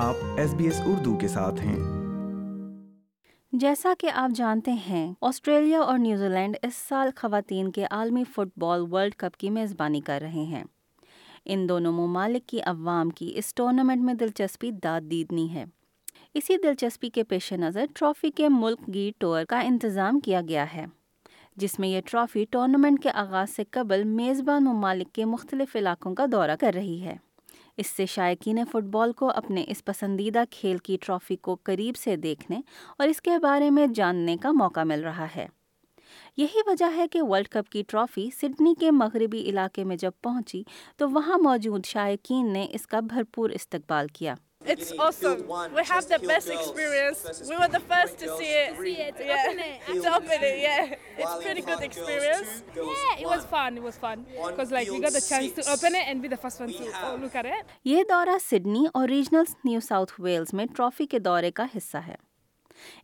آپ S B S Urdu کے ساتھ ہیں۔ جیسا کہ آپ جانتے ہیں، آسٹریلیا اور نیوزی لینڈ اس سال خواتین کے عالمی فٹ بال ورلڈ کپ کی میزبانی کر رہے ہیں۔ ان دونوں ممالک کی عوام کی اس ٹورنامنٹ میں دلچسپی داد دیدنی ہے۔ اسی دلچسپی کے پیش نظر ٹرافی کے ملک گیر ٹور کا انتظام کیا گیا ہے، جس میں یہ ٹرافی ٹورنامنٹ کے آغاز سے قبل میزبان ممالک کے مختلف علاقوں کا دورہ کر رہی ہے۔ اس سے شائقین فٹ بال کو اپنے اس پسندیدہ کھیل کی ٹرافی کو قریب سے دیکھنے اور اس کے بارے میں جاننے کا موقع مل رہا ہے۔ یہی وجہ ہے کہ ورلڈ کپ کی ٹرافی سڈنی کے مغربی علاقے میں جب پہنچی تو وہاں موجود شائقین نے اس کا بھرپور استقبال کیا۔ It's awesome. We have the best experience. We were the first to see it. See it, to yeah. open it. To open it, yeah. It's pretty good experience. Yeah, it was fun. It was fun because like we got the chance to open it and be the first one to oh, look at it. یہ دورہ Sydney اور regional New South Wales میں trophy کے دورے کا حصہ ہے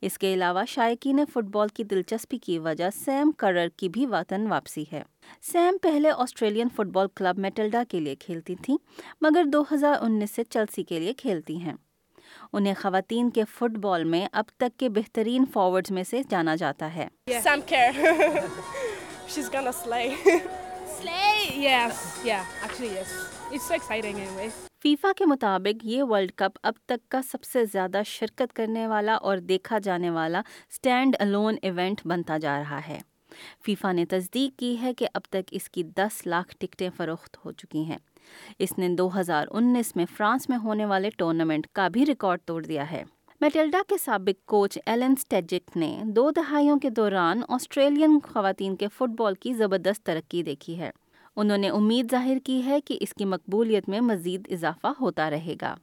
اس کے علاوہ شائقین فٹ بال کی دلچسپی کی وجہ سیم کرر کی بھی وطن واپسی ہے سیم پہلے Australian football club Matilda کے لیے کھیلتی تھیں مگر دو ہزار انیس سے چلسی کے لیے کھیلتی ہیں انہیں خواتین کے فٹ بال میں اب تک کے بہترین فارورڈز میں سے جانا جاتا ہے Sam Kerr. She's gonna slay. Slay! Yes, yeah, actually yes. It's so exciting anyway. FIFA کے مطابق یہ ورلڈ کپ اب تک کا سب سے زیادہ شرکت کرنے والا اور دیکھا جانے والا سٹینڈ الون ایونٹ بنتا جا رہا ہے فیفا نے تصدیق کی ہے کہ اب تک اس کی دس لاکھ ٹکٹیں فروخت ہو چکی ہیں۔ اس نے دو ہزار انیس میں فرانس میں ہونے والے ٹورنامنٹ کا بھی ریکارڈ توڑ دیا ہے۔ میٹلڈا کے سابق کوچ ایلن سٹیجک نے دو دہائیوں کے دوران آسٹریلین خواتین کے فٹ بال کی زبردست ترقی دیکھی ہے۔ انہوں نے امید ظاہر کی ہے کہ اس کی مقبولیت میں مزید اضافہ ہوتا رہے گا۔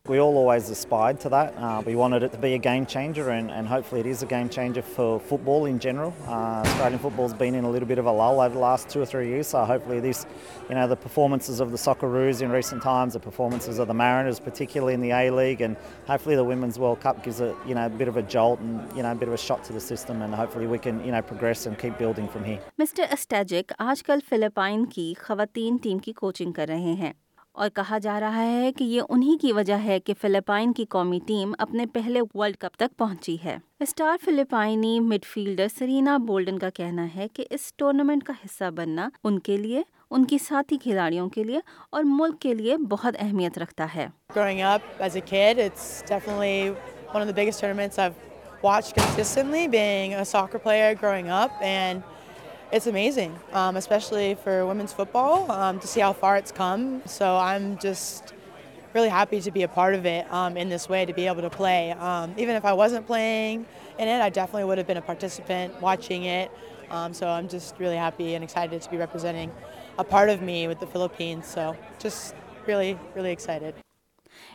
آج کل فلپائن کی خواتین ٹیم کی کوچنگ کر رہے ہیں۔ اور کہا جا رہا ہے کہ یہ انہی کی وجہ ہے کہ فلپائن کی قومی ٹیم اپنے پہلے ورلڈ کپ تک پہنچی ہے۔ اسٹار فلپائنی مڈ فیلڈر سرینا بولڈن کا کہنا ہے کہ اس ٹورنامنٹ کا حصہ بننا ان کے لیے ان کی ساتھی کھلاڑیوں کے لیے اور ملک کے لیے بہت اہمیت رکھتا ہے۔ One of the biggest tournaments I've watched consistently, being a soccer player growing up, and it's amazing, um, especially for women's football, um, to see how far it's come. So I'm just really happy to be a part of it um, in this way, to be able to play. Um, even if I wasn't playing in it, I definitely would have been a participant watching it. Um, so I'm just really happy and excited to be representing a part of me with the Philippines. So just really, really excited.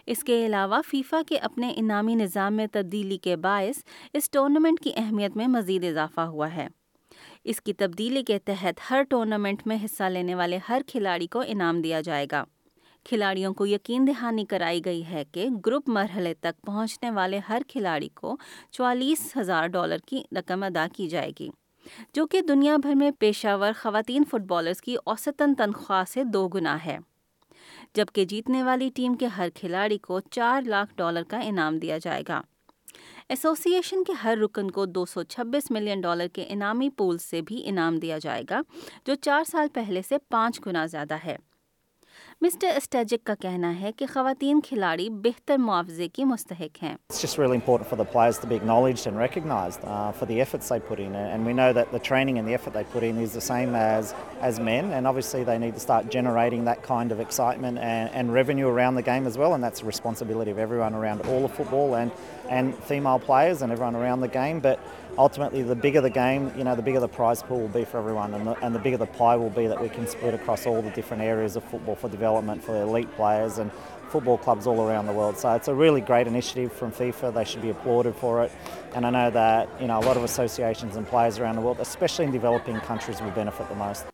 اس کے علاوہ FIFA کے اپنے انعامی نظام میں تبدیلی کے باعث اس tournament کی اہمیت میں مزید اضافہ ہوا ہے اس کی تبدیلی کے تحت ہر ٹورنامنٹ میں حصہ لینے والے ہر کھلاڑی کو انعام دیا جائے گا۔ کھلاڑیوں کو یقین دہانی کرائی گئی ہے کہ گروپ مرحلے تک پہنچنے والے ہر کھلاڑی کو چوالیس ہزار ڈالر کی رقم ادا کی جائے گی، جو کہ دنیا بھر میں پیشہ ور خواتین فٹ بالرز کی اوسطاً تنخواہ سے دو گنا ہے۔ جبکہ جیتنے والی ٹیم کے ہر کھلاڑی کو چار لاکھ ڈالر کا انعام دیا جائے گا۔ ایسوسی ایشن کے ہر رکن کو دو سو چھبیس ملین ڈالر کے انعامی پول سے بھی انعام دیا جائے گا، جو چار سال پہلے سے پانچ گنا زیادہ ہے۔ مسٹر اسٹیجک کا کہنا ہے کہ خواتین کھلاڑی بہتر معاوضے کی مستحق ہیں It's just really important for the players to be acknowledged and recognised uh, for the efforts they put in, and we know that the training and the effort they put in is the same as as men, and obviously they need to start generating that kind of excitement and, and revenue around the game as well, and that's the responsibility of everyone around all of football and and female players and everyone around the game, but. Ultimately, the bigger the game, you know, the bigger the prize pool will be for everyone, and the, and the bigger the pie will be that we can split across all the different areas of football for development for the elite players and football clubs all around the world. So it's a really great initiative from FIFA. They should be applauded for it. And I know that, you know, a lot of associations and players around the world, especially in developing countries, will benefit the most.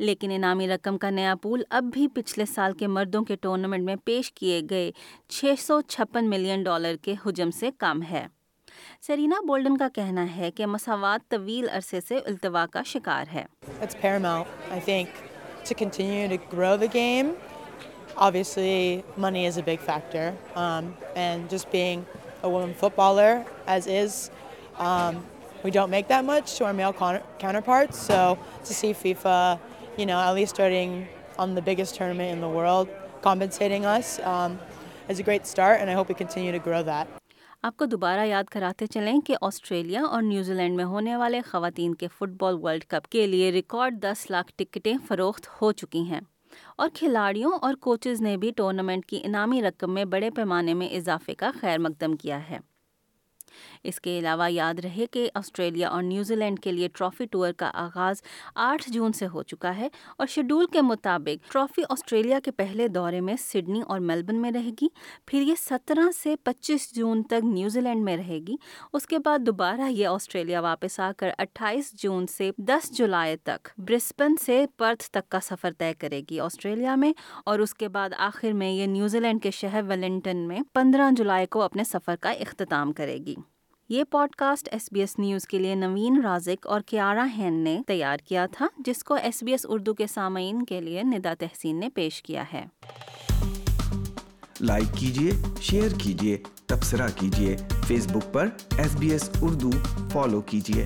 لیکن انعامی رقم کا نیا پول اب بھی پچھلے سال کے مردوں کے ٹورنامنٹ میں پیش کیے گئے چھ سو چھپن ملین ڈالر کے حجم سے کم ہے سرینا بولڈن کا کہنا ہے کہ مساوات طویل عرصے سے التوا کا شکار ہے obviously money is a big factor um, and just being a woman footballer as is um, we don't make that much to our male con- counterparts so to see fifa you know at least starting on the biggest tournament in the world compensating us um, is a great start and i hope we continue to grow that آپ کو دوبارہ یاد کراتے چلیں کہ Australia اور New Zealand میں ہونے والے خواتین کے فٹ بال ورلڈ کپ کے لیے ریکارڈ دس لاکھ ٹکٹیں فروخت ہو چکی ہیں اور کھلاڑیوں اور کوچز نے بھی ٹورنامنٹ کی انعامی رقم میں بڑے پیمانے میں اضافے کا خیر مقدم کیا ہے۔ اس کے علاوہ یاد رہے کہ آسٹریلیا اور نیوزی لینڈ کے لیے ٹرافی ٹور کا آغاز آٹھ جون سے ہو چکا ہے اور شیڈول کے مطابق ٹرافی آسٹریلیا کے پہلے دورے میں سڈنی اور میلبن میں رہے گی، پھر یہ سترہ سے پچیس جون تک نیوزی لینڈ میں رہے گی۔ اس کے بعد دوبارہ یہ آسٹریلیا واپس آ کر اٹھائیس جون سے دس جولائی تک برسبن سے پرتھ تک کا سفر طے کرے گی آسٹریلیا میں اور اس کے بعد آخر میں یہ نیوزی لینڈ کے شہر ویلنٹن میں پندرہ جولائی کو اپنے سفر کا اختتام کرے گی۔ یہ podcast S B S news کے لیے نوین رازق اور کیارا ہین نے تیار کیا تھا، جس کو ایس بی ایس اردو کے سامعین کے لیے ندا تحسین نے پیش کیا ہے۔ لائک کیجیے شیئر کیجیے تبصرہ کیجیے فیس بک پر S B S Urdu follow کیجیے